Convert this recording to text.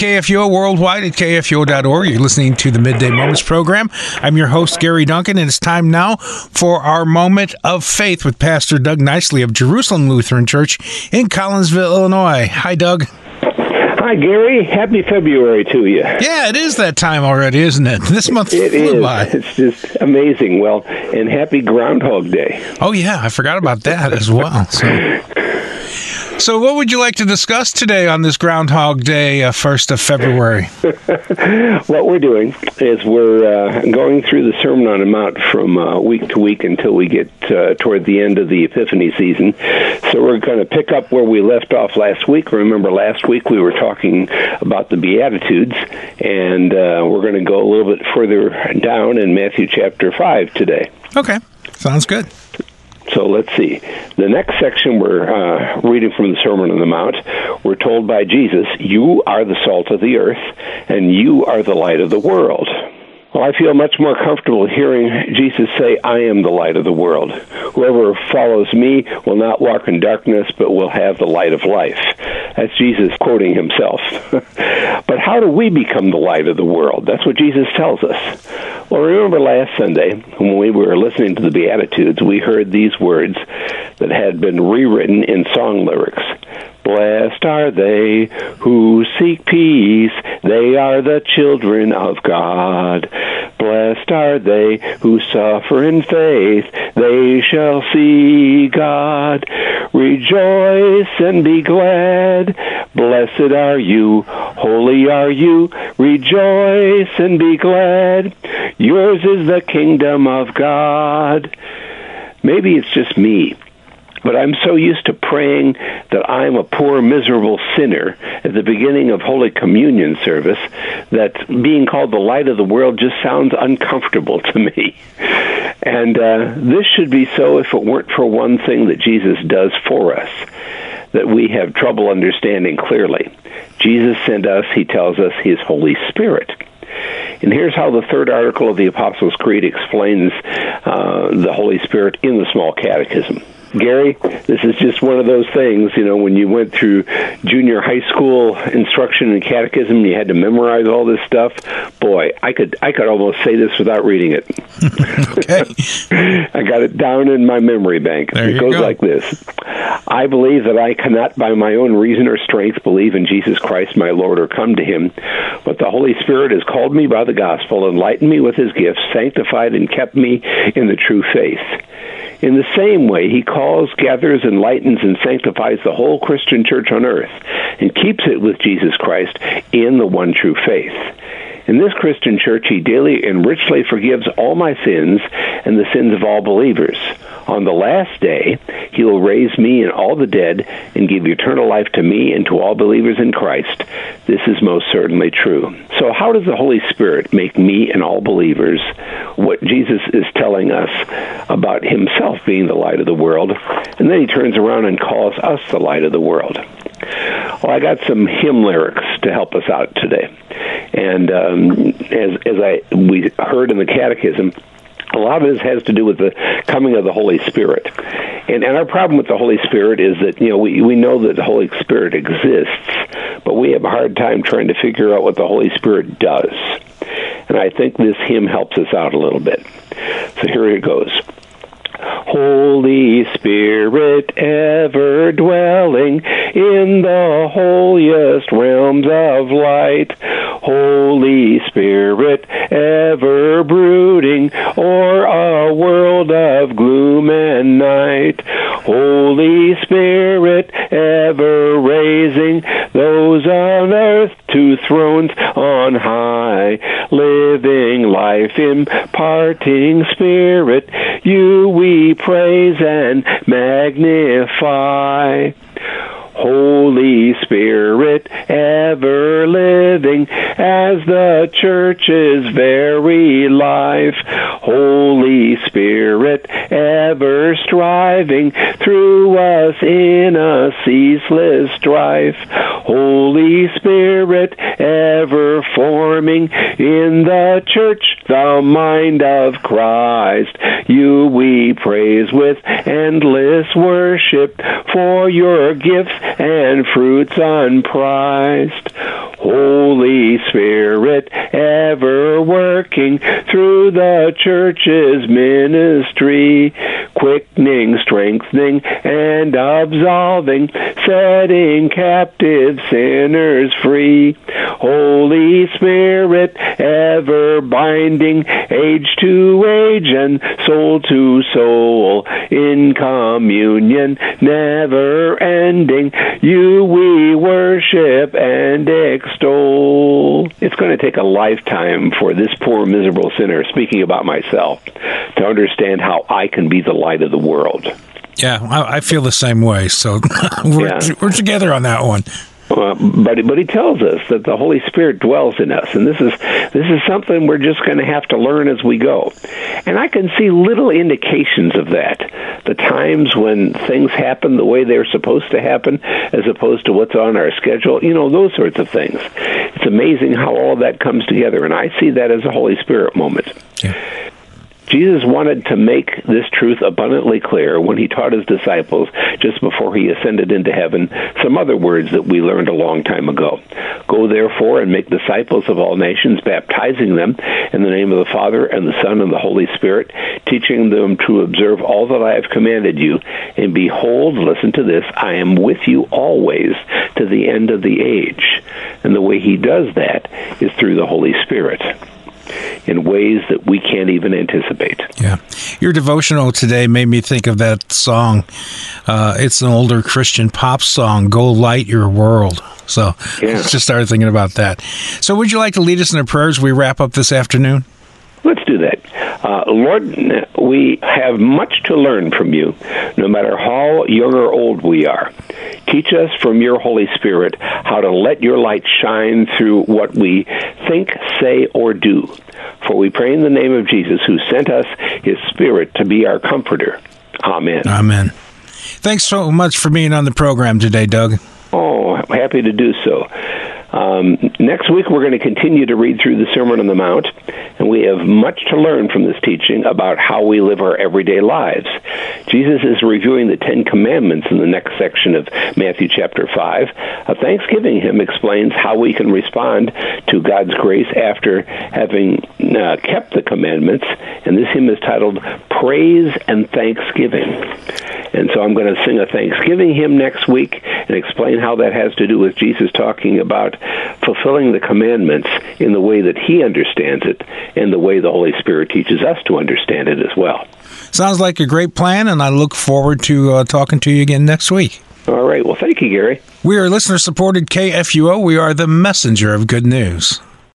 KFUO worldwide at KFUO.org. You're listening to the Midday Moments program. I'm your host, Gary Duncan, and it's time now for our moment of faith with Pastor Doug Nicely of Jerusalem Lutheran Church in Collinsville, Illinois. Hi, Doug. Hi, Gary. Happy February to you. Yeah, it is that time already, isn't it? This month it flew is. by. It's just amazing. Well, and happy Groundhog Day. Oh, yeah, I forgot about that as well. So. So, what would you like to discuss today on this Groundhog Day, uh, 1st of February? what we're doing is we're uh, going through the Sermon on the Mount from uh, week to week until we get uh, toward the end of the Epiphany season. So, we're going to pick up where we left off last week. Remember, last week we were talking about the Beatitudes, and uh, we're going to go a little bit further down in Matthew chapter 5 today. Okay, sounds good. So let's see. The next section we're uh, reading from the Sermon on the Mount, we're told by Jesus, You are the salt of the earth, and you are the light of the world. Well, I feel much more comfortable hearing Jesus say, I am the light of the world. Whoever follows me will not walk in darkness, but will have the light of life. That's Jesus quoting himself. but how do we become the light of the world? That's what Jesus tells us. Well, remember last Sunday when we were listening to the Beatitudes, we heard these words that had been rewritten in song lyrics. Blessed are they who seek peace, they are the children of God. Blessed are they who suffer in faith, they shall see God. Rejoice and be glad, blessed are you, holy are you. Rejoice and be glad, yours is the kingdom of God. Maybe it's just me but I'm so used to praying that I'm a poor, miserable sinner at the beginning of Holy Communion service that being called the light of the world just sounds uncomfortable to me. And uh, this should be so if it weren't for one thing that Jesus does for us that we have trouble understanding clearly. Jesus sent us, he tells us, his Holy Spirit. And here's how the third article of the Apostles' Creed explains uh, the Holy Spirit in the Small Catechism. Gary, this is just one of those things, you know, when you went through junior high school instruction and catechism, you had to memorize all this stuff. Boy, I could I could almost say this without reading it. okay. I got it down in my memory bank. There it goes go. like this. I believe that I cannot by my own reason or strength believe in Jesus Christ my Lord or come to him, but the Holy Spirit has called me by the gospel, enlightened me with his gifts, sanctified and kept me in the true faith. In the same way, he calls, gathers, enlightens, and sanctifies the whole Christian church on earth and keeps it with Jesus Christ in the one true faith. In this Christian church, he daily and richly forgives all my sins and the sins of all believers. On the last day, he will raise me and all the dead and give eternal life to me and to all believers in Christ. This is most certainly true. So, how does the Holy Spirit make me and all believers what Jesus is telling us about himself being the light of the world? And then he turns around and calls us the light of the world. Well, I got some hymn lyrics to help us out today, and um, as as I we heard in the Catechism, a lot of this has to do with the coming of the Holy Spirit. And, and our problem with the Holy Spirit is that, you know, we, we know that the Holy Spirit exists, but we have a hard time trying to figure out what the Holy Spirit does. And I think this hymn helps us out a little bit. So here it goes. Holy Spirit, ever dwelling in the holiest realms of light. Holy Spirit, ever brooding o'er on high. Living life, imparting Spirit, you we praise and magnify. Holy Spirit, ever living as the church's very life. Holy Spirit, ever striving through us in a ceaseless strife. Holy Spirit, ever forming in the church the mind of Christ. You we praise with endless worship for your gifts and fruits unprized. Holy Spirit, ever working through the church's ministry, quickening, strengthening, and absolving, setting captive sinners free. Holy Spirit, ever binding age to age and soul to soul in communion, never ending. You we worship and extol. It's going to take a lifetime for this poor, miserable sinner, speaking about myself, to understand how I can be the light of the world. Yeah, I, I feel the same way. So we're, Yeah. we're together on that one. Uh, but but he tells us that the Holy Spirit dwells in us, and this is this is something we're just going to have to learn as we go. And I can see little indications of that. The times when things happen the way they're supposed to happen, as opposed to what's on our schedule. You know those sorts of things. It's amazing how all of that comes together, and I see that as a Holy Spirit moment. Yeah. Jesus wanted to make this truth abundantly clear when he taught his disciples just before he ascended into heaven some other words that we learned a long time ago. Go therefore and make disciples of all nations, baptizing them in the name of the Father and the Son and the Holy Spirit, teaching them to observe all that I have commanded you. And behold, listen to this, I am with you always to the end of the age. And the way he does that is through the Holy Spirit in ways that we can't even anticipate. Yeah. Your devotional today made me think of that song. Uh, it's an older Christian pop song, Go Light Your World. So Yeah. just started thinking about that. So would you like to lead us in a prayer as we wrap up this afternoon? Let's do that. Uh, Lord, we have much to learn from you, no matter how young or old we are. Teach us from your Holy Spirit how to let your light shine through what we think, say, or do. For we pray in the name of Jesus, who sent us his Spirit to be our comforter. Amen. Amen. Thanks so much for being on the program today, Doug. Oh, I'm happy to do so. Um, next week, we're going to continue to read through the Sermon on the Mount, and we have much to learn from this teaching about how we live our everyday lives. Jesus is reviewing the Ten Commandments in the next section of Matthew chapter 5. A Thanksgiving hymn explains how we can respond to God's grace after having uh, kept the commandments, and this hymn is titled Praise and Thanksgiving. And so I'm going to sing a Thanksgiving hymn next week and explain how that has to do with Jesus talking about fulfilling the commandments in the way that he understands it and the way the Holy Spirit teaches us to understand it as well. Sounds like a great plan, and I look forward to uh, talking to you again next week. All right. Well, thank you, Gary. We are listener supported KFUO. We are the messenger of good news.